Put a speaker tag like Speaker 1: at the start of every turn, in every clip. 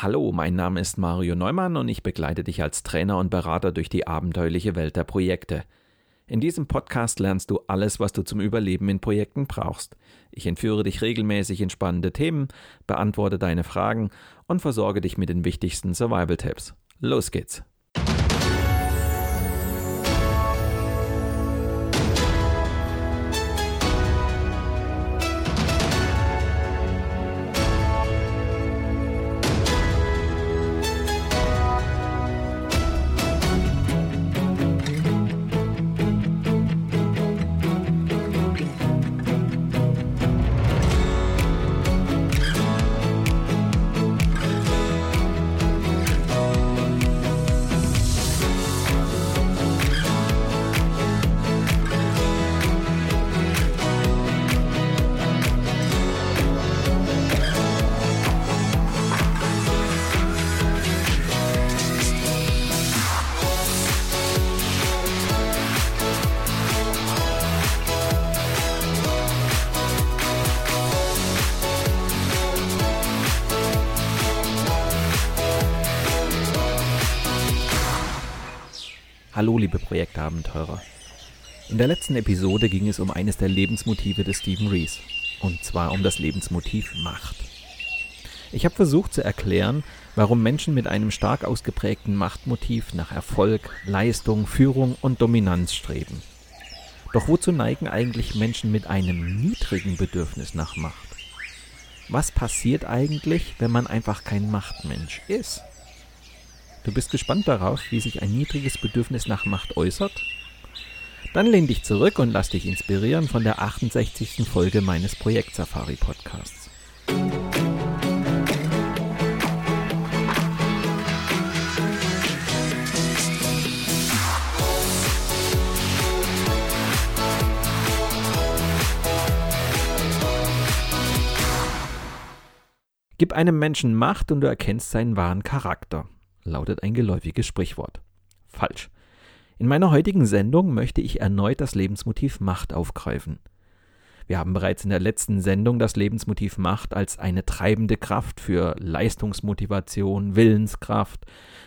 Speaker 1: Hallo, mein Name ist Mario Neumann und ich begleite dich als Trainer und Berater durch die abenteuerliche Welt der Projekte. In diesem Podcast lernst du alles, was du zum Überleben in Projekten brauchst. Ich entführe dich regelmäßig in spannende Themen, beantworte deine Fragen und versorge dich mit den wichtigsten Survival-Tipps. Los geht's! Hallo, liebe Projektabenteurer. In der letzten Episode ging es um eines der Lebensmotive des Stephen Rees, und zwar um das Lebensmotiv Macht. Ich habe versucht zu erklären, warum Menschen mit einem stark ausgeprägten Machtmotiv nach Erfolg, Leistung, Führung und Dominanz streben. Doch wozu neigen eigentlich Menschen mit einem niedrigen Bedürfnis nach Macht? Was passiert eigentlich, wenn man einfach kein Machtmensch ist? Du bist gespannt darauf, wie sich ein niedriges Bedürfnis nach Macht äußert? Dann lehn dich zurück und lass dich inspirieren von der 68. Folge meines Projekt Safari Podcasts. Gib einem Menschen Macht und du erkennst seinen wahren Charakter lautet ein geläufiges Sprichwort. Falsch. In meiner heutigen Sendung möchte ich erneut das Lebensmotiv Macht aufgreifen. Wir haben bereits in der letzten Sendung das Lebensmotiv Macht als eine treibende Kraft für Leistungsmotivation, Willenskraft,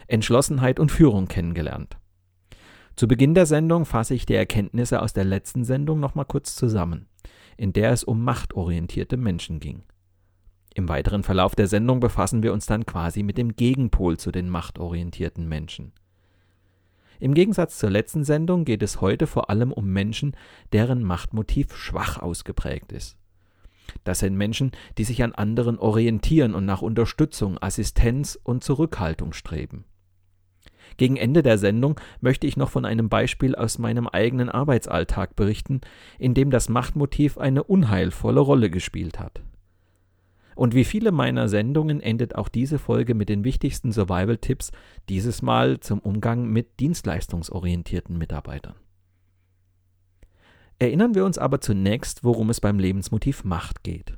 Speaker 1: Entschlossenheit und Führung kennengelernt. Zu Beginn der Sendung fasse ich die Erkenntnisse aus der letzten Sendung nochmal kurz zusammen, in der es um machtorientierte Menschen ging. Im weiteren Verlauf der Sendung befassen wir uns dann quasi mit dem Gegenpol zu den machtorientierten Menschen. Im Gegensatz zur letzten Sendung geht es heute vor allem um Menschen, deren Machtmotiv schwach ausgeprägt ist. Das sind Menschen, die sich an anderen orientieren und nach Unterstützung, Assistenz und Zurückhaltung streben. Gegen Ende der Sendung möchte ich noch von einem Beispiel aus meinem eigenen Arbeitsalltag berichten, in dem das Machtmotiv eine unheilvolle Rolle gespielt hat. Und wie viele meiner Sendungen endet auch diese Folge mit den wichtigsten Survival-Tipps, dieses Mal zum Umgang mit dienstleistungsorientierten Mitarbeitern. Erinnern wir uns aber zunächst, worum es beim Lebensmotiv Macht geht.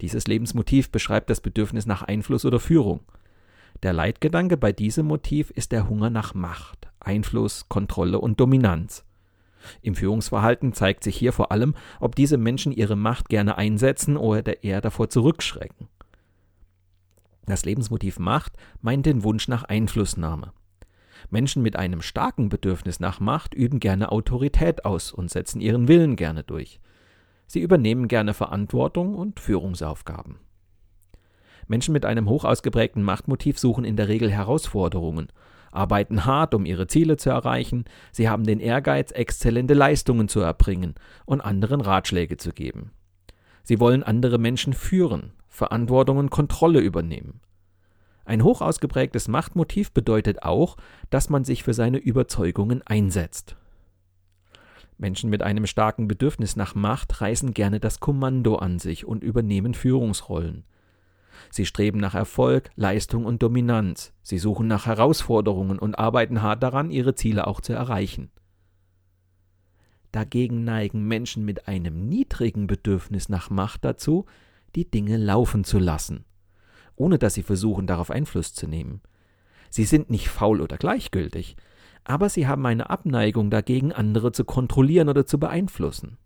Speaker 1: Dieses Lebensmotiv beschreibt das Bedürfnis nach Einfluss oder Führung. Der Leitgedanke bei diesem Motiv ist der Hunger nach Macht, Einfluss, Kontrolle und Dominanz. Im Führungsverhalten zeigt sich hier vor allem, ob diese Menschen ihre Macht gerne einsetzen oder eher davor zurückschrecken. Das Lebensmotiv Macht meint den Wunsch nach Einflussnahme. Menschen mit einem starken Bedürfnis nach Macht üben gerne Autorität aus und setzen ihren Willen gerne durch. Sie übernehmen gerne Verantwortung und Führungsaufgaben. Menschen mit einem hoch ausgeprägten Machtmotiv suchen in der Regel Herausforderungen arbeiten hart, um ihre Ziele zu erreichen, sie haben den Ehrgeiz, exzellente Leistungen zu erbringen und anderen Ratschläge zu geben. Sie wollen andere Menschen führen, Verantwortung und Kontrolle übernehmen. Ein hoch ausgeprägtes Machtmotiv bedeutet auch, dass man sich für seine Überzeugungen einsetzt. Menschen mit einem starken Bedürfnis nach Macht reißen gerne das Kommando an sich und übernehmen Führungsrollen. Sie streben nach Erfolg, Leistung und Dominanz. Sie suchen nach Herausforderungen und arbeiten hart daran, ihre Ziele auch zu erreichen. Dagegen neigen Menschen mit einem niedrigen Bedürfnis nach Macht dazu, die Dinge laufen zu lassen, ohne dass sie versuchen, darauf Einfluss zu nehmen. Sie sind nicht faul oder gleichgültig, aber sie haben eine Abneigung dagegen, andere zu kontrollieren oder zu beeinflussen.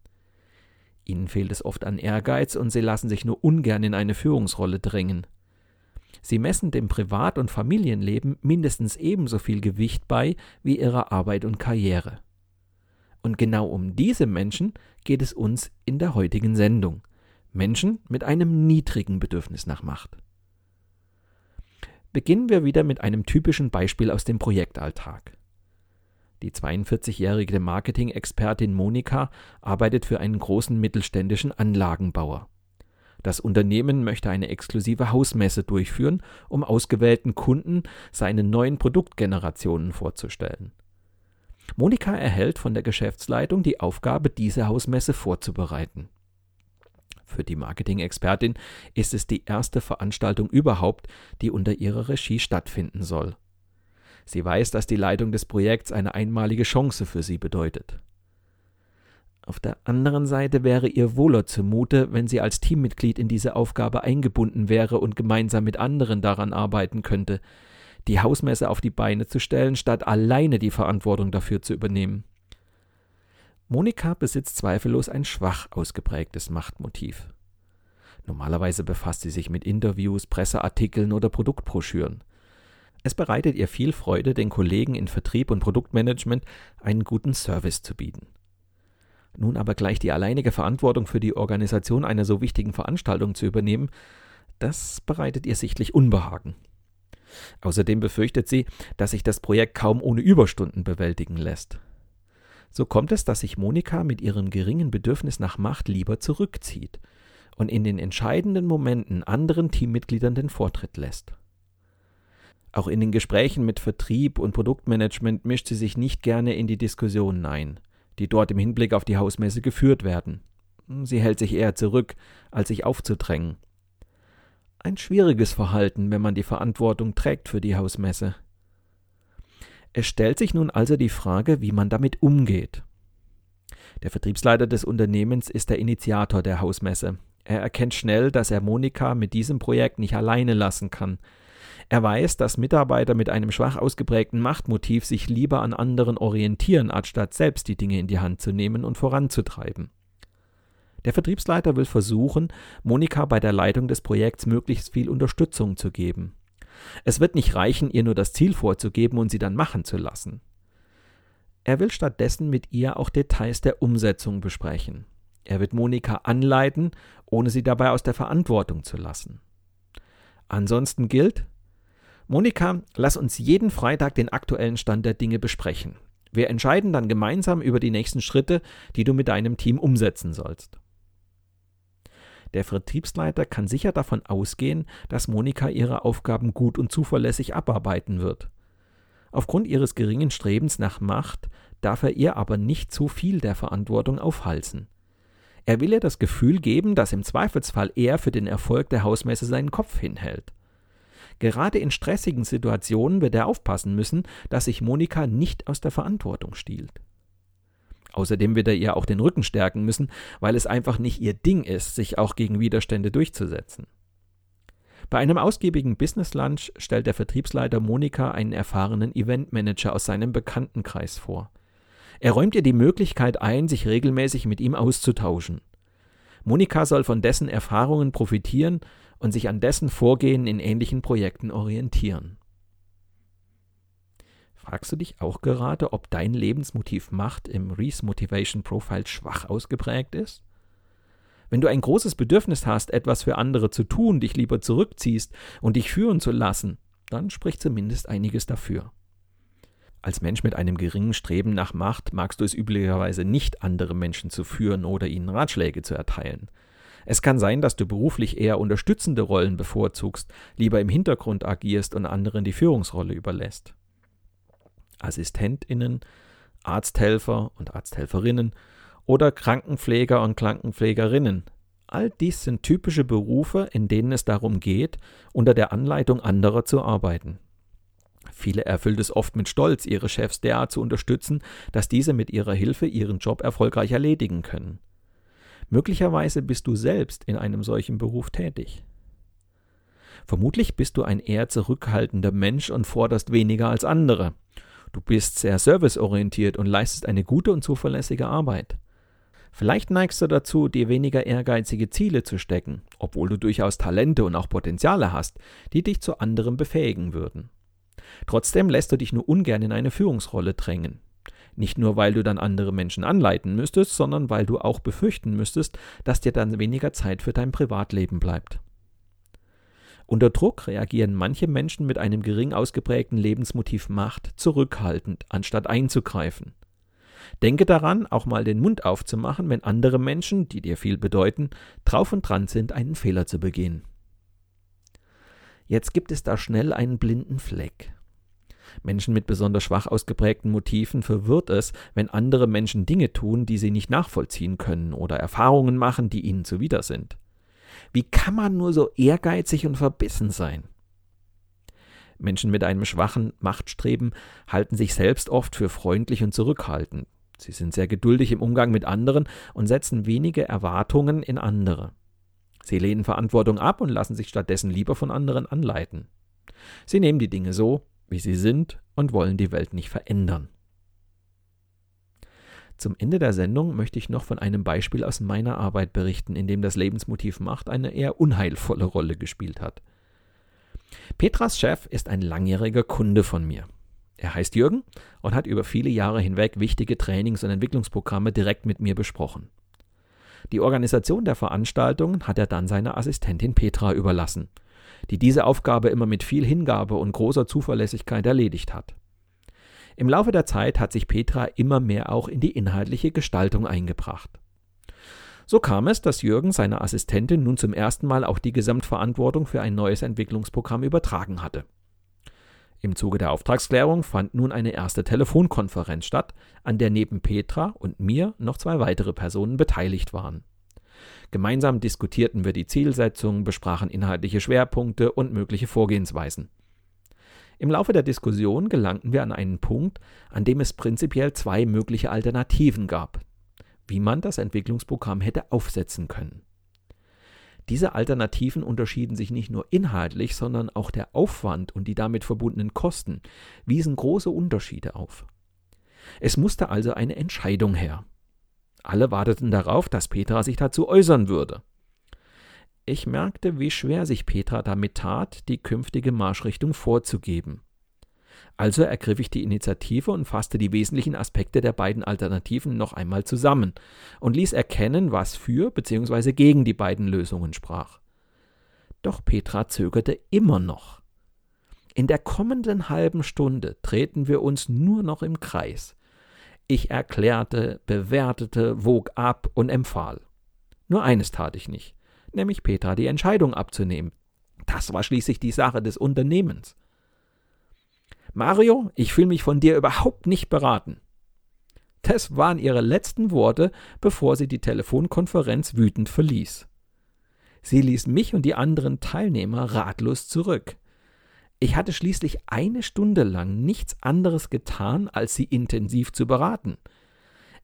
Speaker 1: Ihnen fehlt es oft an Ehrgeiz und sie lassen sich nur ungern in eine Führungsrolle drängen. Sie messen dem Privat- und Familienleben mindestens ebenso viel Gewicht bei wie ihrer Arbeit und Karriere. Und genau um diese Menschen geht es uns in der heutigen Sendung. Menschen mit einem niedrigen Bedürfnis nach Macht. Beginnen wir wieder mit einem typischen Beispiel aus dem Projektalltag. Die 42-jährige Marketing-Expertin Monika arbeitet für einen großen mittelständischen Anlagenbauer. Das Unternehmen möchte eine exklusive Hausmesse durchführen, um ausgewählten Kunden seine neuen Produktgenerationen vorzustellen. Monika erhält von der Geschäftsleitung die Aufgabe, diese Hausmesse vorzubereiten. Für die Marketing-Expertin ist es die erste Veranstaltung überhaupt, die unter ihrer Regie stattfinden soll. Sie weiß, dass die Leitung des Projekts eine einmalige Chance für sie bedeutet. Auf der anderen Seite wäre ihr wohler zumute, wenn sie als Teammitglied in diese Aufgabe eingebunden wäre und gemeinsam mit anderen daran arbeiten könnte, die Hausmesse auf die Beine zu stellen, statt alleine die Verantwortung dafür zu übernehmen. Monika besitzt zweifellos ein schwach ausgeprägtes Machtmotiv. Normalerweise befasst sie sich mit Interviews, Presseartikeln oder Produktbroschüren. Es bereitet ihr viel Freude, den Kollegen in Vertrieb und Produktmanagement einen guten Service zu bieten. Nun aber gleich die alleinige Verantwortung für die Organisation einer so wichtigen Veranstaltung zu übernehmen, das bereitet ihr sichtlich Unbehagen. Außerdem befürchtet sie, dass sich das Projekt kaum ohne Überstunden bewältigen lässt. So kommt es, dass sich Monika mit ihrem geringen Bedürfnis nach Macht lieber zurückzieht und in den entscheidenden Momenten anderen Teammitgliedern den Vortritt lässt. Auch in den Gesprächen mit Vertrieb und Produktmanagement mischt sie sich nicht gerne in die Diskussionen ein die dort im Hinblick auf die Hausmesse geführt werden. Sie hält sich eher zurück, als sich aufzudrängen. Ein schwieriges Verhalten, wenn man die Verantwortung trägt für die Hausmesse. Es stellt sich nun also die Frage, wie man damit umgeht. Der Vertriebsleiter des Unternehmens ist der Initiator der Hausmesse. Er erkennt schnell, dass er Monika mit diesem Projekt nicht alleine lassen kann. Er weiß, dass Mitarbeiter mit einem schwach ausgeprägten Machtmotiv sich lieber an anderen orientieren, anstatt selbst die Dinge in die Hand zu nehmen und voranzutreiben. Der Vertriebsleiter will versuchen, Monika bei der Leitung des Projekts möglichst viel Unterstützung zu geben. Es wird nicht reichen, ihr nur das Ziel vorzugeben und sie dann machen zu lassen. Er will stattdessen mit ihr auch Details der Umsetzung besprechen. Er wird Monika anleiten, ohne sie dabei aus der Verantwortung zu lassen. Ansonsten gilt, Monika, lass uns jeden Freitag den aktuellen Stand der Dinge besprechen. Wir entscheiden dann gemeinsam über die nächsten Schritte, die du mit deinem Team umsetzen sollst. Der Vertriebsleiter kann sicher davon ausgehen, dass Monika ihre Aufgaben gut und zuverlässig abarbeiten wird. Aufgrund ihres geringen Strebens nach Macht darf er ihr aber nicht zu viel der Verantwortung aufhalsen. Er will ihr das Gefühl geben, dass im Zweifelsfall er für den Erfolg der Hausmesse seinen Kopf hinhält. Gerade in stressigen Situationen wird er aufpassen müssen, dass sich Monika nicht aus der Verantwortung stiehlt. Außerdem wird er ihr auch den Rücken stärken müssen, weil es einfach nicht ihr Ding ist, sich auch gegen Widerstände durchzusetzen. Bei einem ausgiebigen Business Lunch stellt der Vertriebsleiter Monika einen erfahrenen Eventmanager aus seinem Bekanntenkreis vor. Er räumt ihr die Möglichkeit ein, sich regelmäßig mit ihm auszutauschen. Monika soll von dessen Erfahrungen profitieren und sich an dessen Vorgehen in ähnlichen Projekten orientieren. Fragst du dich auch gerade, ob dein Lebensmotiv Macht im Reese Motivation Profile schwach ausgeprägt ist? Wenn du ein großes Bedürfnis hast, etwas für andere zu tun, dich lieber zurückziehst und dich führen zu lassen, dann spricht zumindest einiges dafür. Als Mensch mit einem geringen Streben nach Macht magst du es üblicherweise nicht, andere Menschen zu führen oder ihnen Ratschläge zu erteilen. Es kann sein, dass du beruflich eher unterstützende Rollen bevorzugst, lieber im Hintergrund agierst und anderen die Führungsrolle überlässt. Assistentinnen, Arzthelfer und Arzthelferinnen oder Krankenpfleger und Krankenpflegerinnen. All dies sind typische Berufe, in denen es darum geht, unter der Anleitung anderer zu arbeiten. Viele erfüllt es oft mit Stolz, ihre Chefs derart zu unterstützen, dass diese mit ihrer Hilfe ihren Job erfolgreich erledigen können. Möglicherweise bist du selbst in einem solchen Beruf tätig. Vermutlich bist du ein eher zurückhaltender Mensch und forderst weniger als andere. Du bist sehr serviceorientiert und leistest eine gute und zuverlässige Arbeit. Vielleicht neigst du dazu, dir weniger ehrgeizige Ziele zu stecken, obwohl du durchaus Talente und auch Potenziale hast, die dich zu anderem befähigen würden. Trotzdem lässt du dich nur ungern in eine Führungsrolle drängen. Nicht nur, weil du dann andere Menschen anleiten müsstest, sondern weil du auch befürchten müsstest, dass dir dann weniger Zeit für dein Privatleben bleibt. Unter Druck reagieren manche Menschen mit einem gering ausgeprägten Lebensmotiv Macht zurückhaltend, anstatt einzugreifen. Denke daran, auch mal den Mund aufzumachen, wenn andere Menschen, die dir viel bedeuten, drauf und dran sind, einen Fehler zu begehen. Jetzt gibt es da schnell einen blinden Fleck. Menschen mit besonders schwach ausgeprägten Motiven verwirrt es, wenn andere Menschen Dinge tun, die sie nicht nachvollziehen können oder Erfahrungen machen, die ihnen zuwider sind. Wie kann man nur so ehrgeizig und verbissen sein? Menschen mit einem schwachen Machtstreben halten sich selbst oft für freundlich und zurückhaltend. Sie sind sehr geduldig im Umgang mit anderen und setzen wenige Erwartungen in andere. Sie lehnen Verantwortung ab und lassen sich stattdessen lieber von anderen anleiten. Sie nehmen die Dinge so, wie sie sind und wollen die Welt nicht verändern. Zum Ende der Sendung möchte ich noch von einem Beispiel aus meiner Arbeit berichten, in dem das Lebensmotiv Macht eine eher unheilvolle Rolle gespielt hat. Petras Chef ist ein langjähriger Kunde von mir. Er heißt Jürgen und hat über viele Jahre hinweg wichtige Trainings- und Entwicklungsprogramme direkt mit mir besprochen. Die Organisation der Veranstaltungen hat er dann seiner Assistentin Petra überlassen die diese Aufgabe immer mit viel Hingabe und großer Zuverlässigkeit erledigt hat. Im Laufe der Zeit hat sich Petra immer mehr auch in die inhaltliche Gestaltung eingebracht. So kam es, dass Jürgen seiner Assistentin nun zum ersten Mal auch die Gesamtverantwortung für ein neues Entwicklungsprogramm übertragen hatte. Im Zuge der Auftragsklärung fand nun eine erste Telefonkonferenz statt, an der neben Petra und mir noch zwei weitere Personen beteiligt waren. Gemeinsam diskutierten wir die Zielsetzung, besprachen inhaltliche Schwerpunkte und mögliche Vorgehensweisen. Im Laufe der Diskussion gelangten wir an einen Punkt, an dem es prinzipiell zwei mögliche Alternativen gab, wie man das Entwicklungsprogramm hätte aufsetzen können. Diese Alternativen unterschieden sich nicht nur inhaltlich, sondern auch der Aufwand und die damit verbundenen Kosten wiesen große Unterschiede auf. Es musste also eine Entscheidung her. Alle warteten darauf, dass Petra sich dazu äußern würde. Ich merkte, wie schwer sich Petra damit tat, die künftige Marschrichtung vorzugeben. Also ergriff ich die Initiative und fasste die wesentlichen Aspekte der beiden Alternativen noch einmal zusammen und ließ erkennen, was für bzw. gegen die beiden Lösungen sprach. Doch Petra zögerte immer noch. In der kommenden halben Stunde drehten wir uns nur noch im Kreis. Ich erklärte, bewertete, wog ab und empfahl. Nur eines tat ich nicht, nämlich Petra die Entscheidung abzunehmen. Das war schließlich die Sache des Unternehmens. Mario, ich fühle mich von dir überhaupt nicht beraten. Das waren ihre letzten Worte, bevor sie die Telefonkonferenz wütend verließ. Sie ließ mich und die anderen Teilnehmer ratlos zurück. Ich hatte schließlich eine Stunde lang nichts anderes getan, als sie intensiv zu beraten.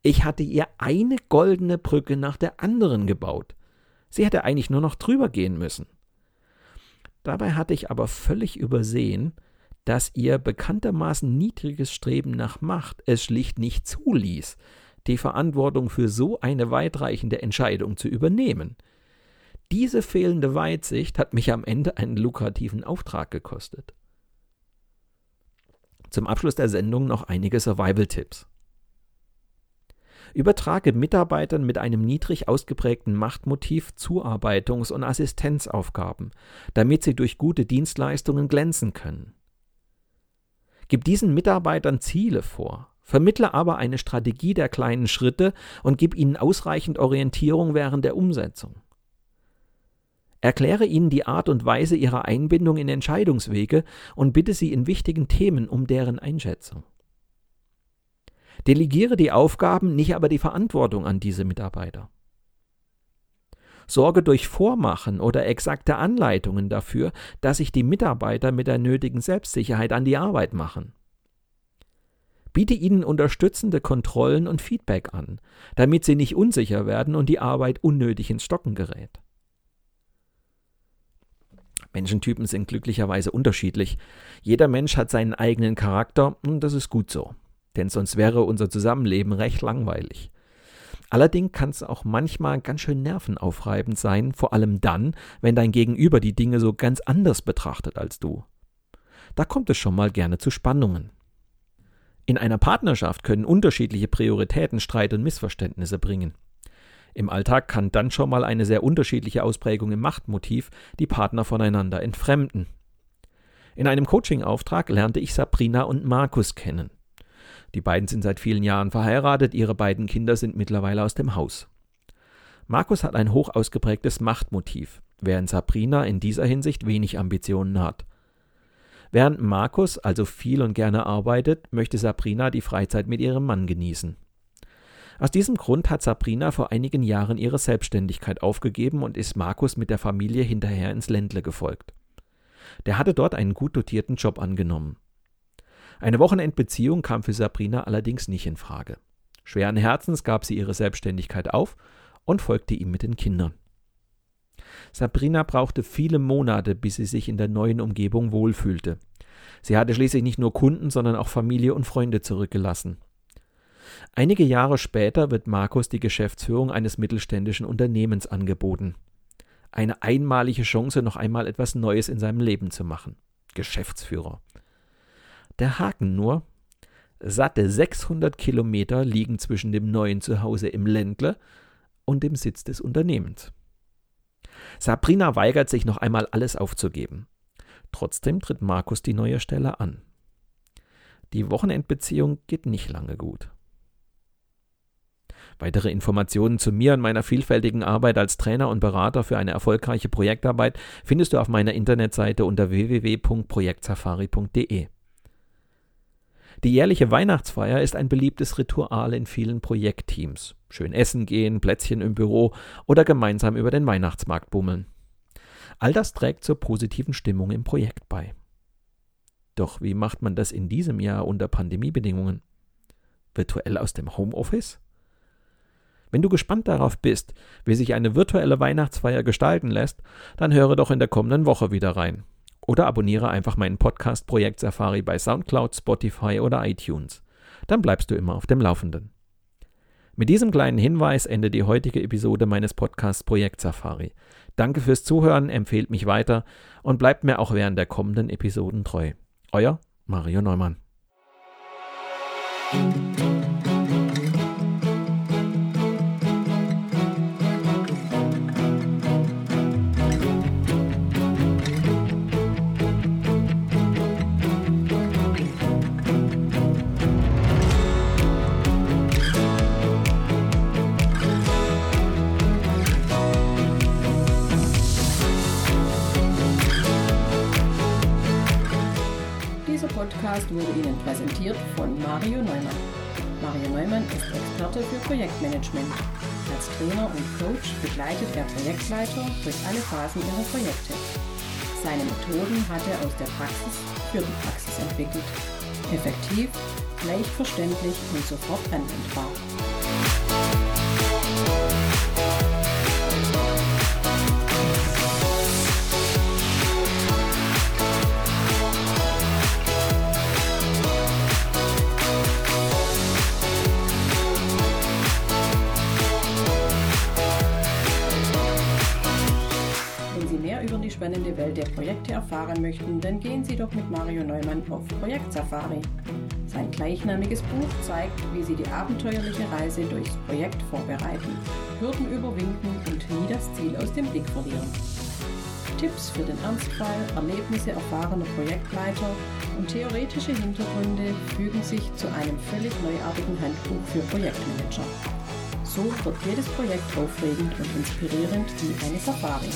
Speaker 1: Ich hatte ihr eine goldene Brücke nach der anderen gebaut. Sie hätte eigentlich nur noch drüber gehen müssen. Dabei hatte ich aber völlig übersehen, dass ihr bekanntermaßen niedriges Streben nach Macht es schlicht nicht zuließ, die Verantwortung für so eine weitreichende Entscheidung zu übernehmen. Diese fehlende Weitsicht hat mich am Ende einen lukrativen Auftrag gekostet. Zum Abschluss der Sendung noch einige Survival-Tipps. Übertrage Mitarbeitern mit einem niedrig ausgeprägten Machtmotiv Zuarbeitungs- und Assistenzaufgaben, damit sie durch gute Dienstleistungen glänzen können. Gib diesen Mitarbeitern Ziele vor, vermittle aber eine Strategie der kleinen Schritte und gib ihnen ausreichend Orientierung während der Umsetzung. Erkläre ihnen die Art und Weise ihrer Einbindung in Entscheidungswege und bitte sie in wichtigen Themen um deren Einschätzung. Delegiere die Aufgaben, nicht aber die Verantwortung an diese Mitarbeiter. Sorge durch Vormachen oder exakte Anleitungen dafür, dass sich die Mitarbeiter mit der nötigen Selbstsicherheit an die Arbeit machen. Biete ihnen unterstützende Kontrollen und Feedback an, damit sie nicht unsicher werden und die Arbeit unnötig ins Stocken gerät. Menschentypen sind glücklicherweise unterschiedlich. Jeder Mensch hat seinen eigenen Charakter und das ist gut so. Denn sonst wäre unser Zusammenleben recht langweilig. Allerdings kann es auch manchmal ganz schön nervenaufreibend sein, vor allem dann, wenn dein Gegenüber die Dinge so ganz anders betrachtet als du. Da kommt es schon mal gerne zu Spannungen. In einer Partnerschaft können unterschiedliche Prioritäten Streit und Missverständnisse bringen. Im Alltag kann dann schon mal eine sehr unterschiedliche Ausprägung im Machtmotiv die Partner voneinander entfremden. In einem Coaching-Auftrag lernte ich Sabrina und Markus kennen. Die beiden sind seit vielen Jahren verheiratet, ihre beiden Kinder sind mittlerweile aus dem Haus. Markus hat ein hoch ausgeprägtes Machtmotiv, während Sabrina in dieser Hinsicht wenig Ambitionen hat. Während Markus also viel und gerne arbeitet, möchte Sabrina die Freizeit mit ihrem Mann genießen. Aus diesem Grund hat Sabrina vor einigen Jahren ihre Selbstständigkeit aufgegeben und ist Markus mit der Familie hinterher ins Ländle gefolgt. Der hatte dort einen gut dotierten Job angenommen. Eine Wochenendbeziehung kam für Sabrina allerdings nicht in Frage. Schweren Herzens gab sie ihre Selbstständigkeit auf und folgte ihm mit den Kindern. Sabrina brauchte viele Monate, bis sie sich in der neuen Umgebung wohlfühlte. Sie hatte schließlich nicht nur Kunden, sondern auch Familie und Freunde zurückgelassen. Einige Jahre später wird Markus die Geschäftsführung eines mittelständischen Unternehmens angeboten. Eine einmalige Chance, noch einmal etwas Neues in seinem Leben zu machen. Geschäftsführer. Der Haken nur, satte 600 Kilometer liegen zwischen dem neuen Zuhause im Ländle und dem Sitz des Unternehmens. Sabrina weigert sich noch einmal alles aufzugeben. Trotzdem tritt Markus die neue Stelle an. Die Wochenendbeziehung geht nicht lange gut. Weitere Informationen zu mir und meiner vielfältigen Arbeit als Trainer und Berater für eine erfolgreiche Projektarbeit findest du auf meiner Internetseite unter www.projektsafari.de. Die jährliche Weihnachtsfeier ist ein beliebtes Ritual in vielen Projektteams. Schön essen gehen, Plätzchen im Büro oder gemeinsam über den Weihnachtsmarkt bummeln. All das trägt zur positiven Stimmung im Projekt bei. Doch wie macht man das in diesem Jahr unter Pandemiebedingungen? Virtuell aus dem Homeoffice? Wenn du gespannt darauf bist, wie sich eine virtuelle Weihnachtsfeier gestalten lässt, dann höre doch in der kommenden Woche wieder rein oder abonniere einfach meinen Podcast Projekt Safari bei SoundCloud, Spotify oder iTunes. Dann bleibst du immer auf dem Laufenden. Mit diesem kleinen Hinweis endet die heutige Episode meines Podcasts Projekt Safari. Danke fürs Zuhören, empfehlt mich weiter und bleibt mir auch während der kommenden Episoden treu. Euer Mario Neumann.
Speaker 2: Präsentiert von Mario Neumann. Mario Neumann ist Experte für Projektmanagement. Als Trainer und Coach begleitet er Projektleiter durch alle Phasen ihrer Projekte. Seine Methoden hat er aus der Praxis für die Praxis entwickelt. Effektiv, leicht verständlich und sofort anwendbar. Spannende Welt der Projekte erfahren möchten, dann gehen Sie doch mit Mario Neumann auf Projektsafari. Sein gleichnamiges Buch zeigt, wie Sie die abenteuerliche Reise durchs Projekt vorbereiten, Hürden überwinden und nie das Ziel aus dem Blick verlieren. Tipps für den Ernstfall, Erlebnisse erfahrener Projektleiter und theoretische Hintergründe fügen sich zu einem völlig neuartigen Handbuch für Projektmanager. So wird jedes Projekt aufregend und inspirierend wie eine Safari.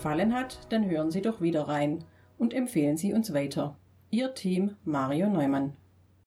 Speaker 2: Gefallen hat, dann hören Sie doch wieder rein und empfehlen Sie uns weiter. Ihr Team Mario Neumann.